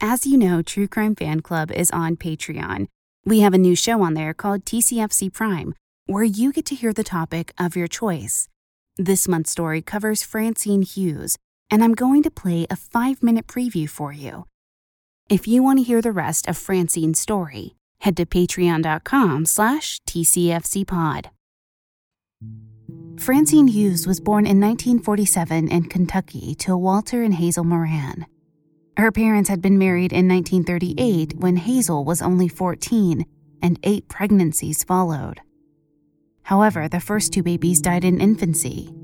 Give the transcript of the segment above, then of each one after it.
As you know, True Crime Fan Club is on Patreon. We have a new show on there called TCFC Prime, where you get to hear the topic of your choice. This month's story covers Francine Hughes, and I'm going to play a five minute preview for you. If you want to hear the rest of Francine's story, head to patreon.com slash tcfcpod. Francine Hughes was born in 1947 in Kentucky to Walter and Hazel Moran. Her parents had been married in 1938 when Hazel was only 14, and eight pregnancies followed. However, the first two babies died in infancy.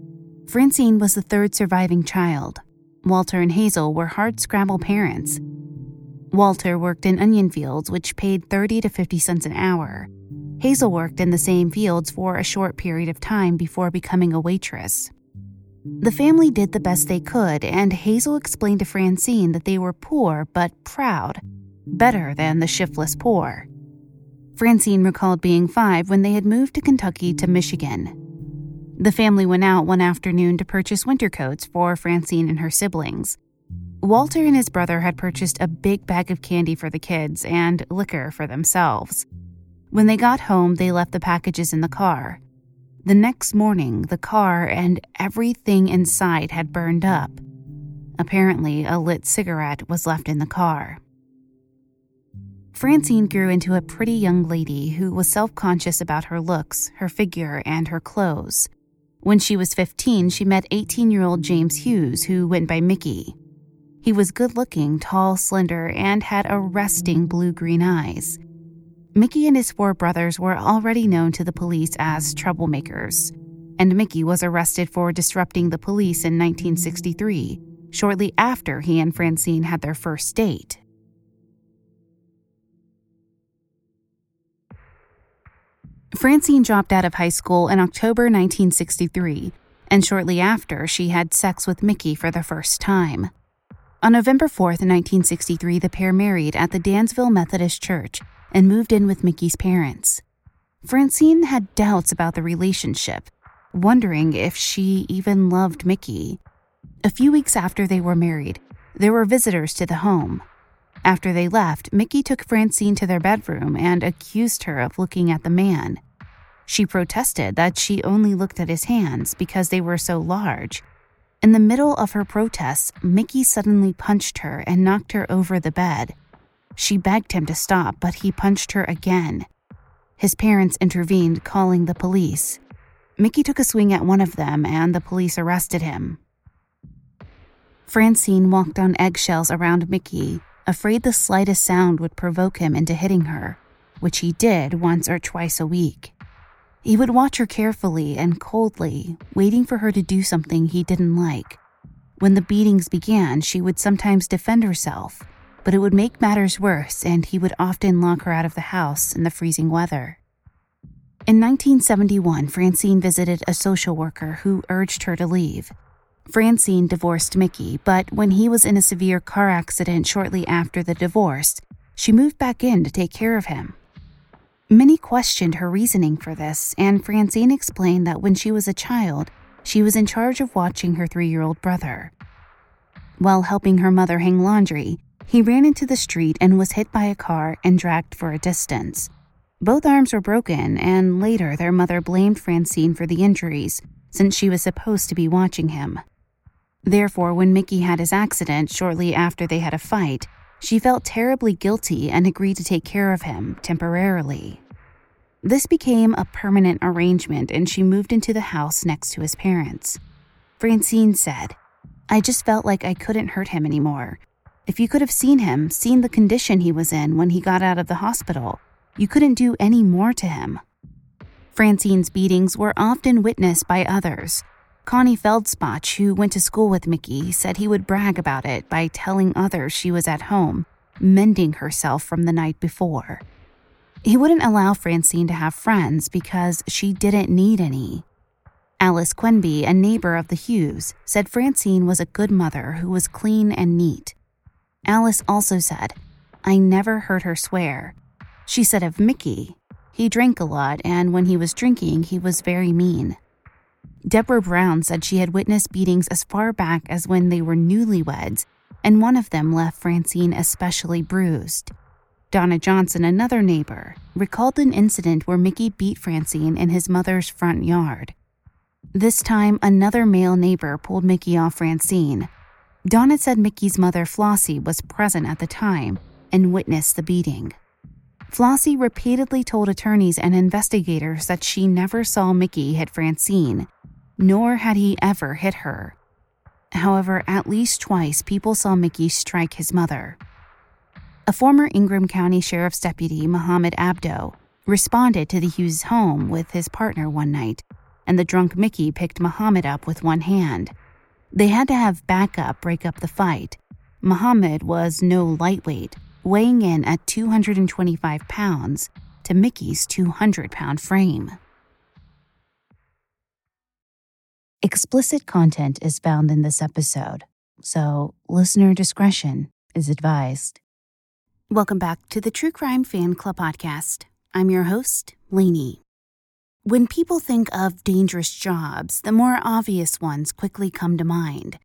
Francine was the third surviving child. Walter and Hazel were hard scrabble parents. Walter worked in onion fields, which paid 30 to 50 cents an hour. Hazel worked in the same fields for a short period of time before becoming a waitress. The family did the best they could, and Hazel explained to Francine that they were poor but proud, better than the shiftless poor. Francine recalled being five when they had moved to Kentucky to Michigan. The family went out one afternoon to purchase winter coats for Francine and her siblings. Walter and his brother had purchased a big bag of candy for the kids and liquor for themselves. When they got home, they left the packages in the car. The next morning, the car and everything inside had burned up. Apparently, a lit cigarette was left in the car. Francine grew into a pretty young lady who was self conscious about her looks, her figure, and her clothes. When she was 15, she met 18 year old James Hughes, who went by Mickey. He was good looking, tall, slender, and had arresting blue green eyes. Mickey and his four brothers were already known to the police as troublemakers, and Mickey was arrested for disrupting the police in 1963, shortly after he and Francine had their first date. Francine dropped out of high school in October 1963, and shortly after, she had sex with Mickey for the first time. On November 4th, 1963, the pair married at the Dansville Methodist Church and moved in with Mickey's parents. Francine had doubts about the relationship, wondering if she even loved Mickey. A few weeks after they were married, there were visitors to the home. After they left, Mickey took Francine to their bedroom and accused her of looking at the man. She protested that she only looked at his hands because they were so large. In the middle of her protests, Mickey suddenly punched her and knocked her over the bed. She begged him to stop, but he punched her again. His parents intervened, calling the police. Mickey took a swing at one of them, and the police arrested him. Francine walked on eggshells around Mickey, afraid the slightest sound would provoke him into hitting her, which he did once or twice a week. He would watch her carefully and coldly, waiting for her to do something he didn't like. When the beatings began, she would sometimes defend herself, but it would make matters worse, and he would often lock her out of the house in the freezing weather. In 1971, Francine visited a social worker who urged her to leave. Francine divorced Mickey, but when he was in a severe car accident shortly after the divorce, she moved back in to take care of him. Many questioned her reasoning for this, and Francine explained that when she was a child, she was in charge of watching her three year old brother. While helping her mother hang laundry, he ran into the street and was hit by a car and dragged for a distance. Both arms were broken, and later their mother blamed Francine for the injuries, since she was supposed to be watching him. Therefore, when Mickey had his accident shortly after they had a fight, She felt terribly guilty and agreed to take care of him temporarily. This became a permanent arrangement and she moved into the house next to his parents. Francine said, I just felt like I couldn't hurt him anymore. If you could have seen him, seen the condition he was in when he got out of the hospital, you couldn't do any more to him. Francine's beatings were often witnessed by others. Connie Feldspach, who went to school with Mickey, said he would brag about it by telling others she was at home, mending herself from the night before. He wouldn't allow Francine to have friends because she didn't need any. Alice Quenby, a neighbor of the Hughes, said Francine was a good mother who was clean and neat. Alice also said, I never heard her swear. She said of Mickey, he drank a lot, and when he was drinking, he was very mean. Deborah Brown said she had witnessed beatings as far back as when they were newlyweds, and one of them left Francine especially bruised. Donna Johnson, another neighbor, recalled an incident where Mickey beat Francine in his mother's front yard. This time, another male neighbor pulled Mickey off Francine. Donna said Mickey's mother, Flossie, was present at the time and witnessed the beating. Flossie repeatedly told attorneys and investigators that she never saw Mickey hit Francine, nor had he ever hit her. However, at least twice people saw Mickey strike his mother. A former Ingham County Sheriff's deputy, Muhammad Abdo, responded to the Hughes home with his partner one night, and the drunk Mickey picked Muhammad up with one hand. They had to have backup break up the fight. Muhammad was no lightweight, weighing in at 225 pounds to Mickey's 200 pound frame. Explicit content is found in this episode, so listener discretion is advised. Welcome back to the True Crime Fan Club podcast. I'm your host, Lanie. When people think of dangerous jobs, the more obvious ones quickly come to mind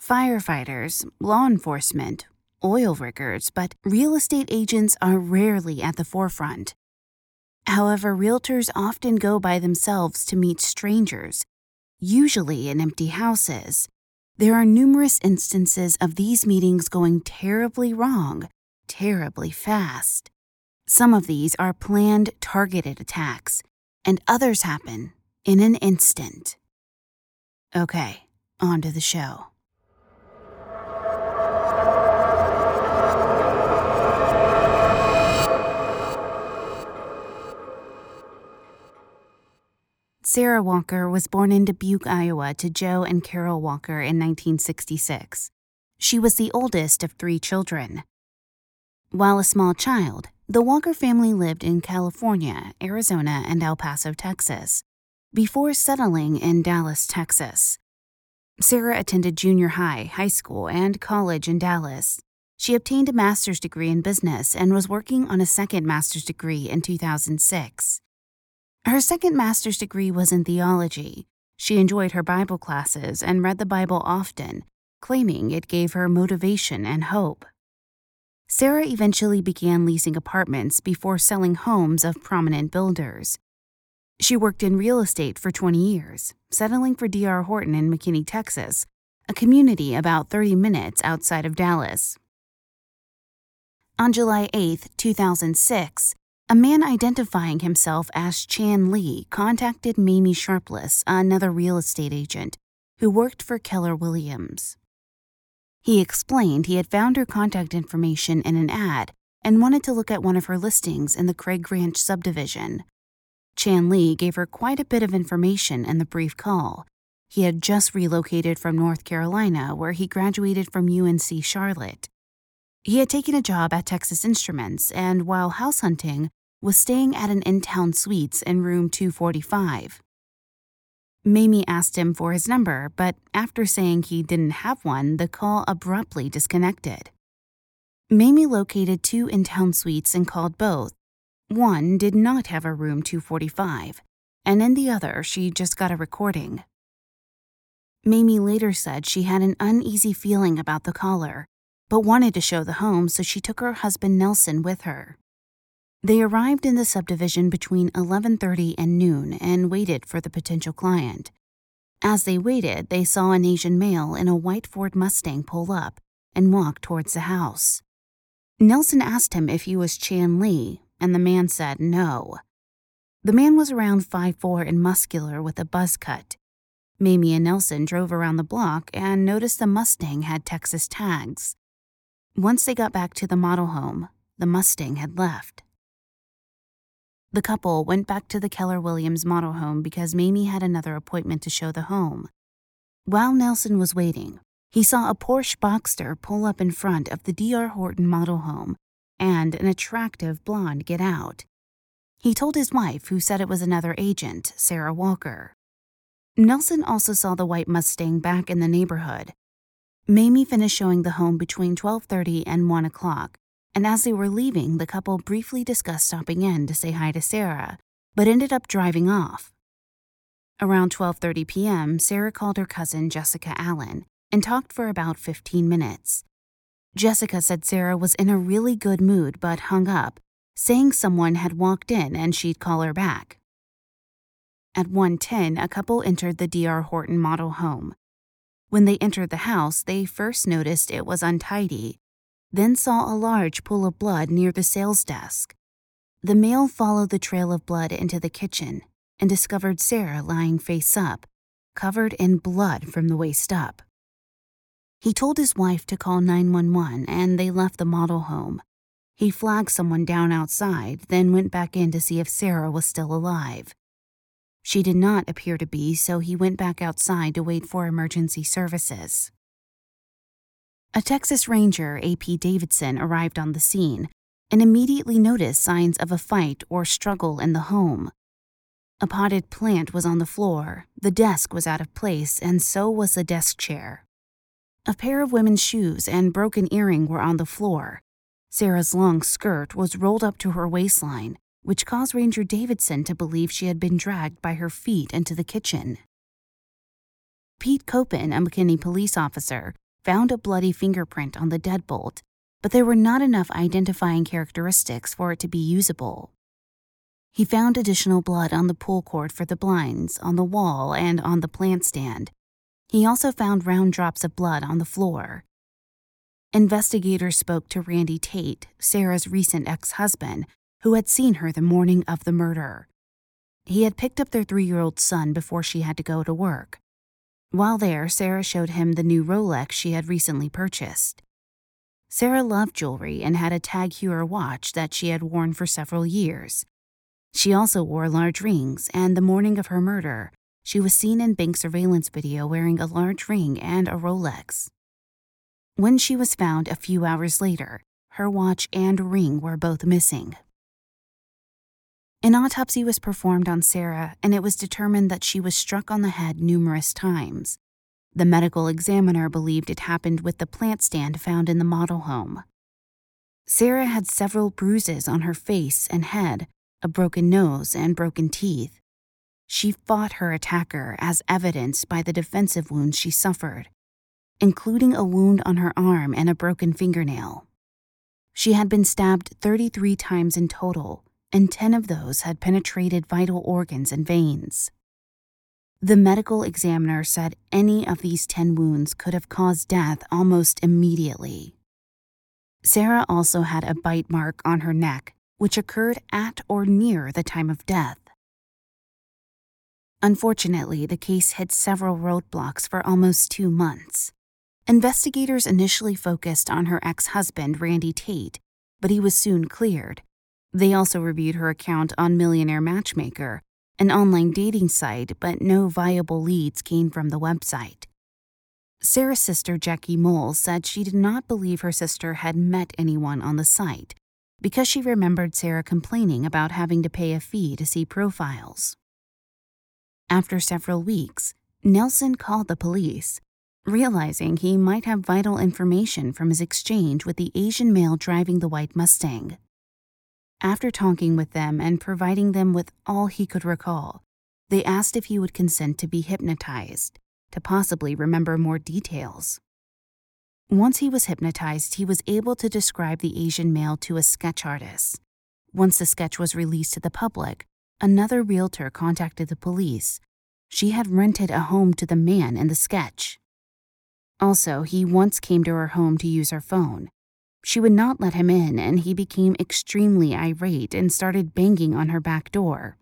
firefighters, law enforcement, oil riggers, but real estate agents are rarely at the forefront. However, realtors often go by themselves to meet strangers, usually in empty houses. There are numerous instances of these meetings going terribly wrong terribly fast. Some of these are planned, targeted attacks, and others happen in an instant. Okay, on to the show. Sarah Walker was born in Dubuque, Iowa, to Joe and Carol Walker in 1966. She was the oldest of three children. While a small child, the Walker family lived in California, Arizona, and El Paso, Texas, before settling in Dallas, Texas. Sarah attended junior high, high school, and college in Dallas. She obtained a master's degree in business and was working on a second master's degree in 2006. Her second master's degree was in theology. She enjoyed her Bible classes and read the Bible often, claiming it gave her motivation and hope. Sarah eventually began leasing apartments before selling homes of prominent builders. She worked in real estate for 20 years, settling for D.R. Horton in McKinney, Texas, a community about 30 minutes outside of Dallas. On July 8, 2006, a man identifying himself as Chan Lee contacted Mamie Sharpless, another real estate agent, who worked for Keller Williams. He explained he had found her contact information in an ad and wanted to look at one of her listings in the Craig Ranch subdivision. Chan Lee gave her quite a bit of information in the brief call. He had just relocated from North Carolina, where he graduated from UNC Charlotte. He had taken a job at Texas Instruments and, while house hunting, was staying at an InTown Suites in room 245. Mamie asked him for his number, but after saying he didn't have one, the call abruptly disconnected. Mamie located two InTown Suites and called both. One did not have a room 245, and in the other, she just got a recording. Mamie later said she had an uneasy feeling about the caller, but wanted to show the home, so she took her husband Nelson with her. They arrived in the subdivision between 11:30 and noon and waited for the potential client. As they waited, they saw an Asian male in a white Ford Mustang pull up and walk towards the house. Nelson asked him if he was Chan Lee, and the man said no. The man was around 5'4 and muscular with a buzz cut. Mamie and Nelson drove around the block and noticed the Mustang had Texas tags. Once they got back to the model home, the Mustang had left. The couple went back to the Keller Williams model home because Mamie had another appointment to show the home. While Nelson was waiting, he saw a Porsche Boxster pull up in front of the D.R. Horton model home and an attractive blonde get out. He told his wife, who said it was another agent, Sarah Walker. Nelson also saw the white Mustang back in the neighborhood. Mamie finished showing the home between 12:30 and 1 o'clock, and as they were leaving, the couple briefly discussed stopping in to say hi to Sarah, but ended up driving off. Around 12:30 p.m., Sarah called her cousin Jessica Allen and talked for about 15 minutes. Jessica said Sarah was in a really good mood but hung up, saying someone had walked in and she'd call her back. At 1:10, a couple entered the DR Horton model home. When they entered the house, they first noticed it was untidy then saw a large pool of blood near the sales desk. The male followed the trail of blood into the kitchen and discovered Sarah lying face up, covered in blood from the waist up. He told his wife to call 911 and they left the model home. He flagged someone down outside, then went back in to see if Sarah was still alive. She did not appear to be, so he went back outside to wait for emergency services. A Texas Ranger, A.P. Davidson, arrived on the scene and immediately noticed signs of a fight or struggle in the home. A potted plant was on the floor, the desk was out of place, and so was the desk chair. A pair of women's shoes and broken earring were on the floor. Sarah's long skirt was rolled up to her waistline, which caused Ranger Davidson to believe she had been dragged by her feet into the kitchen. Pete Copen, a McKinney police officer, found a bloody fingerprint on the deadbolt, but there were not enough identifying characteristics for it to be usable. He found additional blood on the pull cord for the blinds, on the wall, and on the plant stand. He also found round drops of blood on the floor. Investigators spoke to Randy Tate, Sarah's recent ex husband, who had seen her the morning of the murder. He had picked up their three year old son before she had to go to work. While there, Sarah showed him the new Rolex she had recently purchased. Sarah loved jewelry and had a Tag Heuer watch that she had worn for several years. She also wore large rings, and the morning of her murder, she was seen in bank surveillance video wearing a large ring and a Rolex. When she was found a few hours later, her watch and ring were both missing. An autopsy was performed on Sarah, and it was determined that she was struck on the head numerous times. The medical examiner believed it happened with the plant stand found in the model home. Sarah had several bruises on her face and head, a broken nose, and broken teeth. She fought her attacker, as evidenced by the defensive wounds she suffered, including a wound on her arm and a broken fingernail. She had been stabbed 33 times in total, and 10 of those had penetrated vital organs and veins. The medical examiner said any of these 10 wounds could have caused death almost immediately. Sarah also had a bite mark on her neck, which occurred at or near the time of death. Unfortunately, the case hit several roadblocks for almost two months. Investigators initially focused on her ex husband, Randy Tate, but he was soon cleared, they also reviewed her account on Millionaire Matchmaker, an online dating site, but no viable leads came from the website. Sarah's sister, Jackie Mole, said she did not believe her sister had met anyone on the site because she remembered Sarah complaining about having to pay a fee to see profiles. After several weeks, Nelson called the police, realizing he might have vital information from his exchange with the Asian male driving the white Mustang. After talking with them and providing them with all he could recall, they asked if he would consent to be hypnotized, to possibly remember more details. Once he was hypnotized, he was able to describe the Asian male to a sketch artist. Once the sketch was released to the public, another realtor contacted the police. She had rented a home to the man in the sketch. Also, he once came to her home to use her phone, She would not let him in, and he became extremely irate and started banging on her back door.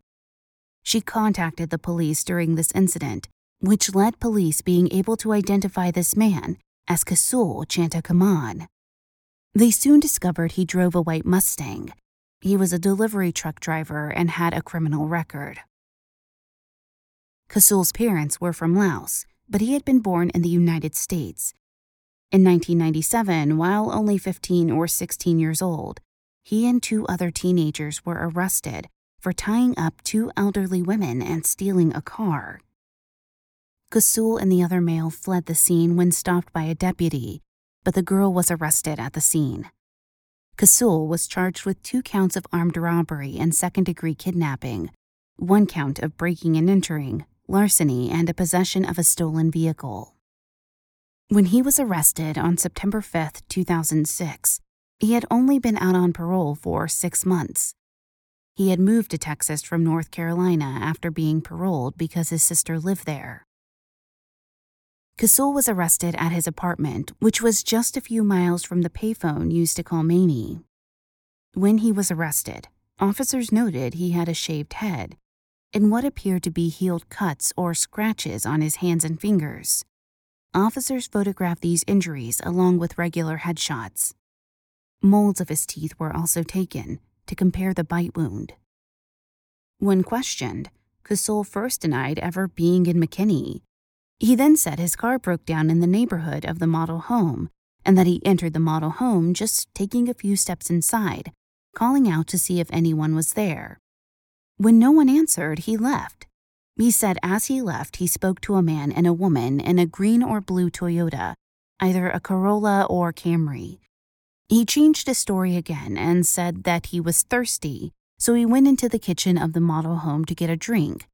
She contacted the police during this incident, which led police being able to identify this man as Kosoul Chanthakoummane. They soon discovered he drove a white Mustang. He was a delivery truck driver and had a criminal record. Kosoul's parents were from Laos, but he had been born in the United States. In 1997, while only 15 or 16 years old, he and two other teenagers were arrested for tying up two elderly women and stealing a car. Kosoul and the other male fled the scene when stopped by a deputy, but the girl was arrested at the scene. Kosoul was charged with two counts of armed robbery and second degree kidnapping, one count of breaking and entering, larceny, and a possession of a stolen vehicle. When he was arrested on September 5, 2006, he had only been out on parole for six months. He had moved to Texas from North Carolina after being paroled because his sister lived there. Kosoul was arrested at his apartment, which was just a few miles from the payphone used to call Mamie. When he was arrested, officers noted he had a shaved head and what appeared to be healed cuts or scratches on his hands and fingers. Officers photographed these injuries along with regular headshots. Molds of his teeth were also taken to compare the bite wound. When questioned, Kosoul first denied ever being in McKinney. He then said his car broke down in the neighborhood of the model home and that he entered the model home just taking a few steps inside, calling out to see if anyone was there. When no one answered, he left. He said as he left, he spoke to a man and a woman in a green or blue Toyota, either a Corolla or Camry. He changed his story again and said that he was thirsty, so he went into the kitchen of the model home to get a drink.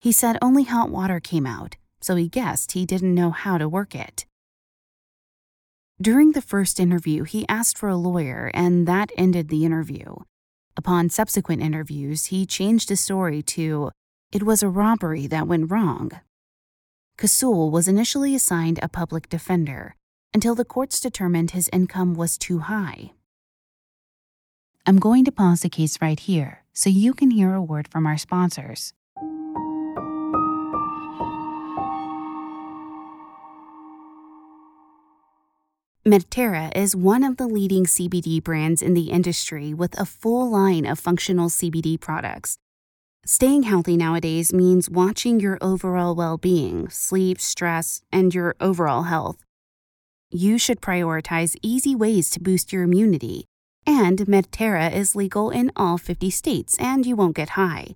He said only hot water came out, so he guessed he didn't know how to work it. During the first interview, he asked for a lawyer, and that ended the interview. Upon subsequent interviews, he changed his story to, It was a robbery that went wrong. Kosoul was initially assigned a public defender until the courts determined his income was too high. I'm going to pause the case right here so you can hear a word from our sponsors. Medterra is one of the leading CBD brands in the industry with a full line of functional CBD products. Staying healthy nowadays means watching your overall well being, sleep, stress, and your overall health. You should prioritize easy ways to boost your immunity, and Medterra is legal in all 50 states and you won't get high.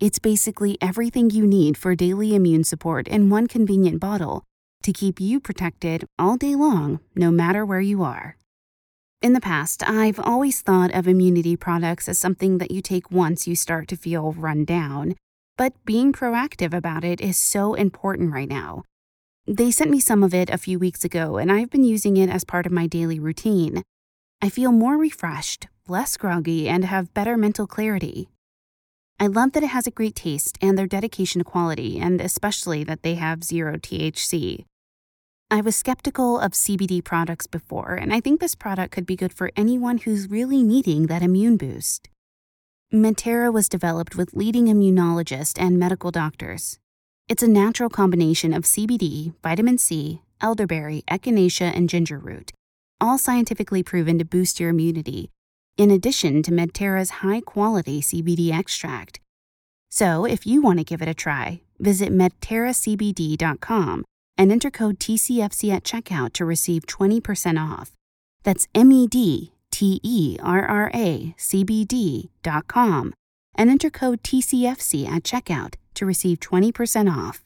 It's basically everything you need for daily immune support in one convenient bottle to keep you protected all day long, no matter where you are. In the past, I've always thought of immunity products as something that you take once you start to feel run down, but being proactive about it is so important right now. They sent me some of it a few weeks ago, and I've been using it as part of my daily routine. I feel more refreshed, less groggy, and have better mental clarity. I love that it has a great taste and their dedication to quality, and especially that they have zero THC. I was skeptical of CBD products before, and I think this product could be good for anyone who's really needing that immune boost. Medterra was developed with leading immunologists and medical doctors. It's a natural combination of CBD, vitamin C, elderberry, echinacea, and ginger root, all scientifically proven to boost your immunity in addition to Medterra's high quality CBD extract. So, if you want to give it a try, visit medterracbd.com and enter code TCFC at checkout to receive 20% off. That's M E D T E R R A C B D.com and enter code TCFC at checkout to receive 20% off.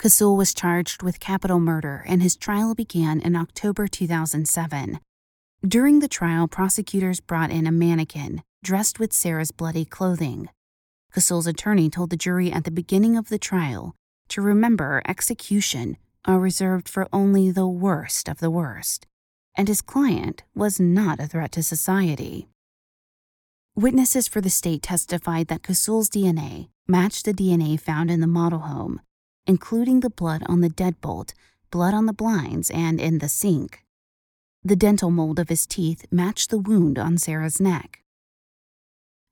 Kosoul was charged with capital murder and his trial began in October 2007. During the trial, prosecutors brought in a mannequin dressed with Sarah's bloody clothing. Kosoul's attorney told the jury at the beginning of the trial to remember execution are reserved for only the worst of the worst, and his client was not a threat to society. Witnesses for the state testified that Kosoul's DNA matched the DNA found in the model home, including the blood on the deadbolt, blood on the blinds, and in the sink. The dental mold of his teeth matched the wound on Sarah's neck.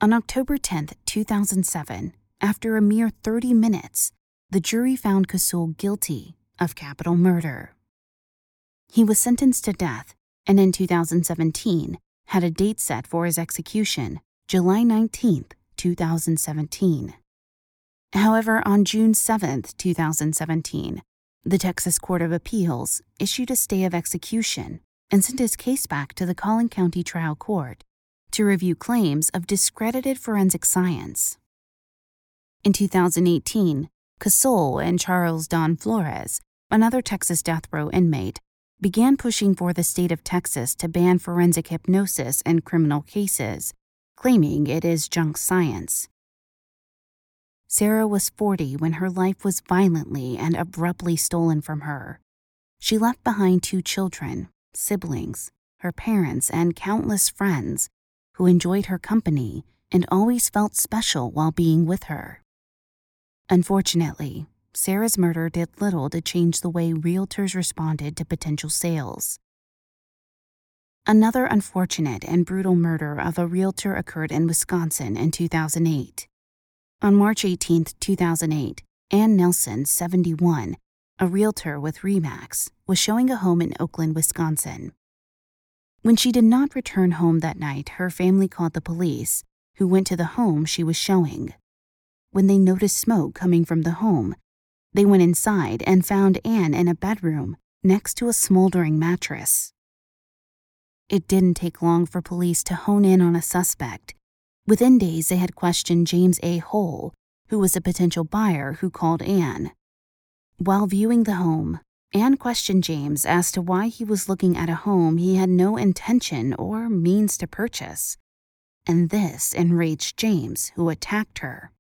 On October 10, 2007, after a mere 30 minutes, the jury found Kosoul guilty of capital murder. He was sentenced to death and in 2017 had a date set for his execution, July 19, 2017. However, on June 7, 2017, the Texas Court of Appeals issued a stay of execution and sent his case back to the Collin County Trial Court to review claims of discredited forensic science. In 2018, Kosoul and Charles Don Flores, another Texas death row inmate, began pushing for the state of Texas to ban forensic hypnosis in criminal cases, claiming it is junk science. Sarah was 40 when her life was violently and abruptly stolen from her. She left behind two children, siblings, her parents, and countless friends who enjoyed her company and always felt special while being with her. Unfortunately, Sarah's murder did little to change the way realtors responded to potential sales. Another unfortunate and brutal murder of a realtor occurred in Wisconsin in 2008. On March 18, 2008, Ann Nelson, 71, a realtor with REMAX, was showing a home in Oakland, Wisconsin. When she did not return home that night, her family called the police, who went to the home she was showing. When they noticed smoke coming from the home, they went inside and found Anne in a bedroom next to a smoldering mattress. It didn't take long for police to hone in on a suspect. Within days, they had questioned James A. Hole, who was a potential buyer who called Anne. While viewing the home, Anne questioned James as to why he was looking at a home he had no intention or means to purchase. And this enraged James, who attacked her.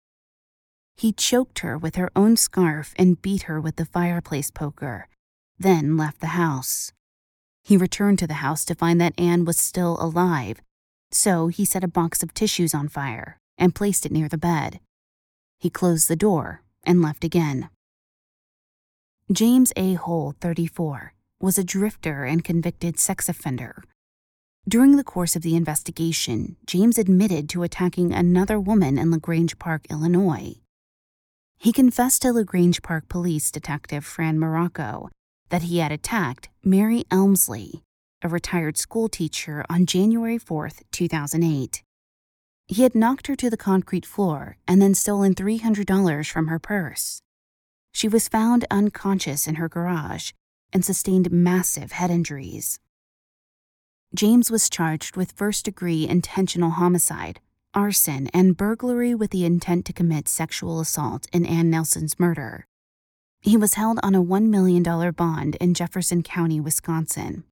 He choked her with her own scarf and beat her with the fireplace poker, then left the house. He returned to the house to find that Anne was still alive, so he set a box of tissues on fire and placed it near the bed. He closed the door and left again. James A. Hole, 34, was a drifter and convicted sex offender. During the course of the investigation, James admitted to attacking another woman in LaGrange Park, Illinois. He confessed to LaGrange Park Police Detective Fran Morocco that he had attacked Mary Elmsley, a retired school teacher, on January 4, 2008. He had knocked her to the concrete floor and then stolen $300 from her purse. She was found unconscious in her garage and sustained massive head injuries. James was charged with first degree intentional homicide arson, and burglary with the intent to commit sexual assault in Ann Nelson's murder. He was held on a $1 million bond in Jefferson County, Wisconsin.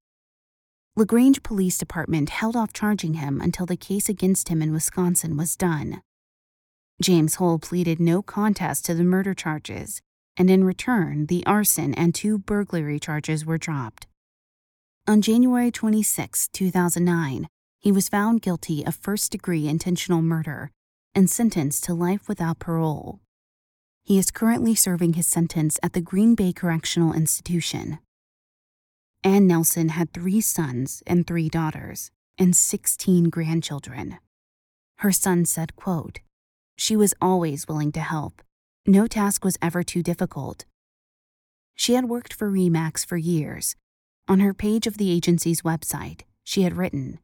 LaGrange Police Department held off charging him until the case against him in Wisconsin was done. James Hole pleaded no contest to the murder charges, and in return, the arson and two burglary charges were dropped. On January 26, 2009, he was found guilty of first degree intentional murder and sentenced to life without parole. He is currently serving his sentence at the Green Bay Correctional Institution. Ann Nelson had three sons and three daughters, and 16 grandchildren. Her son said, quote, She was always willing to help. No task was ever too difficult. She had worked for REMAX for years. On her page of the agency's website, she had written,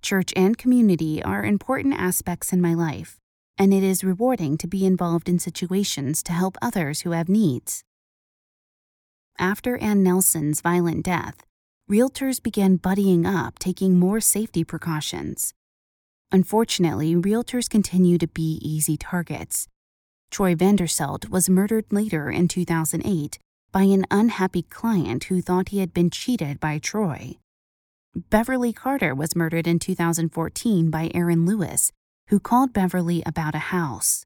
Church and community are important aspects in my life, and it is rewarding to be involved in situations to help others who have needs. After Ann Nelson's violent death, realtors began buddying up, taking more safety precautions. Unfortunately, realtors continue to be easy targets. Troy Vanderselt was murdered later in 2008 by an unhappy client who thought he had been cheated by Troy. Beverly Carter was murdered in 2014 by Arron Lewis, who called Beverly about a house.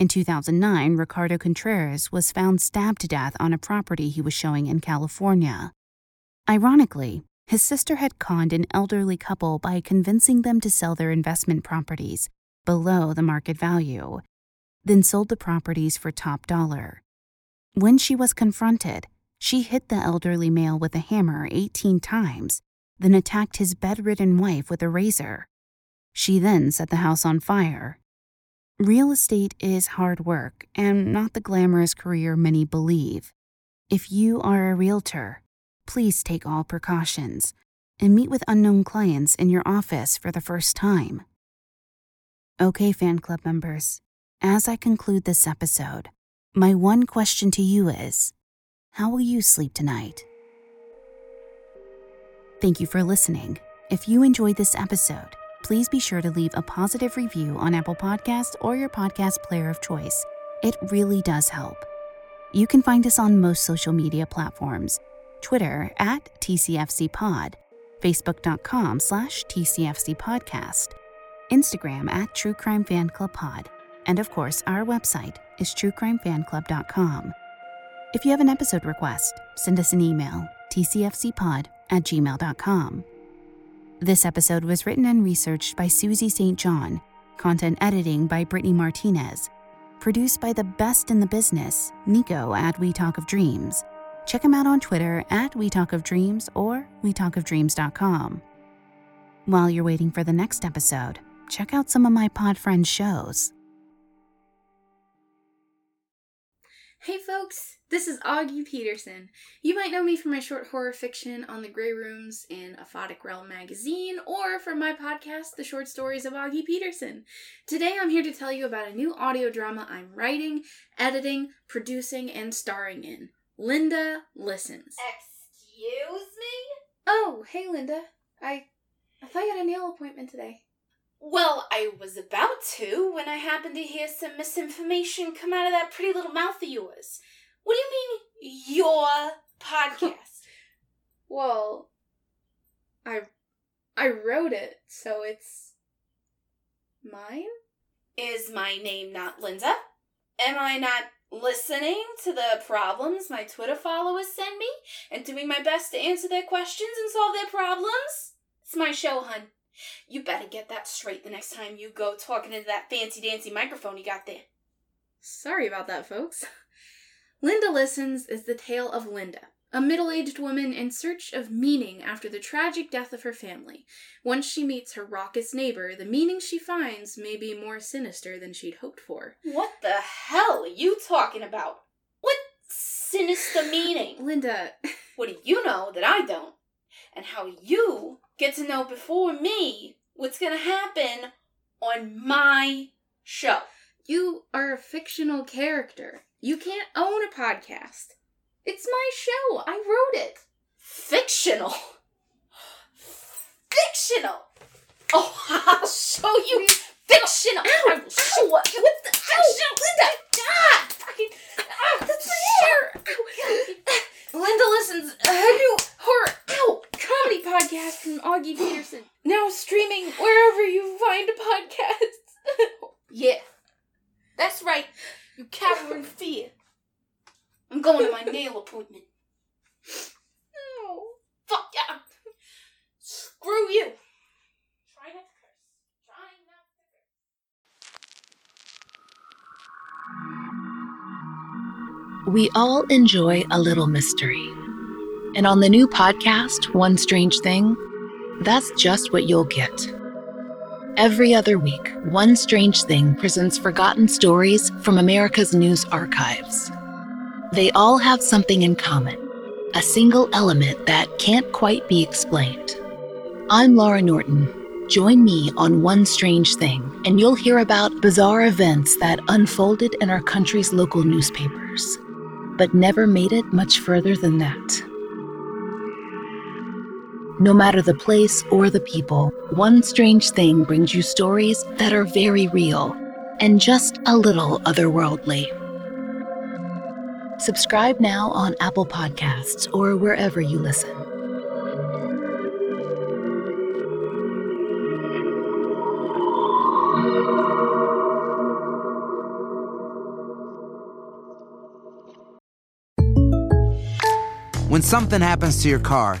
In 2009, Ricardo Contreras was found stabbed to death on a property he was showing in California. Ironically, his sister had conned an elderly couple by convincing them to sell their investment properties below the market value, then sold the properties for top dollar. When she was confronted, she hit the elderly male with a hammer 18 times, then attacked his bedridden wife with a razor. She then set the house on fire. Real estate is hard work and not the glamorous career many believe. If you are a realtor, please take all precautions and meet with unknown clients in your office for the first time. Okay, fan club members, as I conclude this episode, my one question to you is How will you sleep tonight? Thank you for listening. If you enjoyed this episode, please be sure to leave a positive review on Apple Podcasts or your podcast player of choice. It really does help. You can find us on most social media platforms Twitter at TCFCPod, Facebook.com slash TCFCPodcast, Instagram at True Crime Fan Club Pod, and of course, our website is truecrimefanclub.com. If you have an episode request, send us an email, tcfcpod at gmail.com. This episode was written and researched by Susie St. John, content editing by Brittany Martinez, produced by the best in the business, Nico at We Talk of Dreams. Check him out on Twitter at We Talk of Dreams or WeTalkOfDreams.com. While you're waiting for the next episode, check out some of my pod friends' shows. Hey folks, this is Augie Peterson. You might know me from my short horror fiction on the Grey Rooms in Aphotic Realm magazine or from my podcast, The Short Stories of Augie Peterson. Today I'm here to tell you about a new audio drama I'm writing, editing, producing, and starring in. Linda Listens. Excuse me? Oh, hey Linda. I I thought you had a nail appointment today. Well, I was about to when I happened to hear some misinformation come out of that pretty little mouth of yours. What do you mean, your podcast? well, I I wrote it, so it's mine? Is my name not Linda? Am I not listening to the problems my Twitter followers send me and doing my best to answer their questions and solve their problems? It's my show, hun. You better get that straight the next time you go talking into that fancy dancy microphone you got there. Sorry about that, folks. Linda Listens is the tale of Linda, a middle aged woman in search of meaning after the tragic death of her family. Once she meets her raucous neighbor, the meaning she finds may be more sinister than she'd hoped for. What the hell are you talking about? What sinister meaning? Linda. what do you know that I don't? And how you get to know before me what's gonna happen on my show. You are a fictional character. You can't own a podcast. It's my show. I wrote it. Fictional. Fictional. Oh, I'll show you fictional. Ow, I will show you what the fictional. Linda, ah, fucking, ah, that's my hair. Linda listens new horror ow, comedy podcast from Augie Peterson. Now streaming wherever you find a podcast. yeah, that's right. You cower in fear. I'm going to my nail appointment. No. Fuck yeah. Screw you. Try not to curse. Try not to curse. We all enjoy a little mystery. And on the new podcast, One Strange Thing, that's just what you'll get. Every other week, One Strange Thing presents forgotten stories from America's news archives. They all have something in common a single element that can't quite be explained. I'm Laura Norton. Join me on One Strange Thing, and you'll hear about bizarre events that unfolded in our country's local newspapers, but never made it much further than that. No matter the place or the people, One Strange Thing brings you stories that are very real and just a little otherworldly. Subscribe now on Apple Podcasts or wherever you listen. When something happens to your car,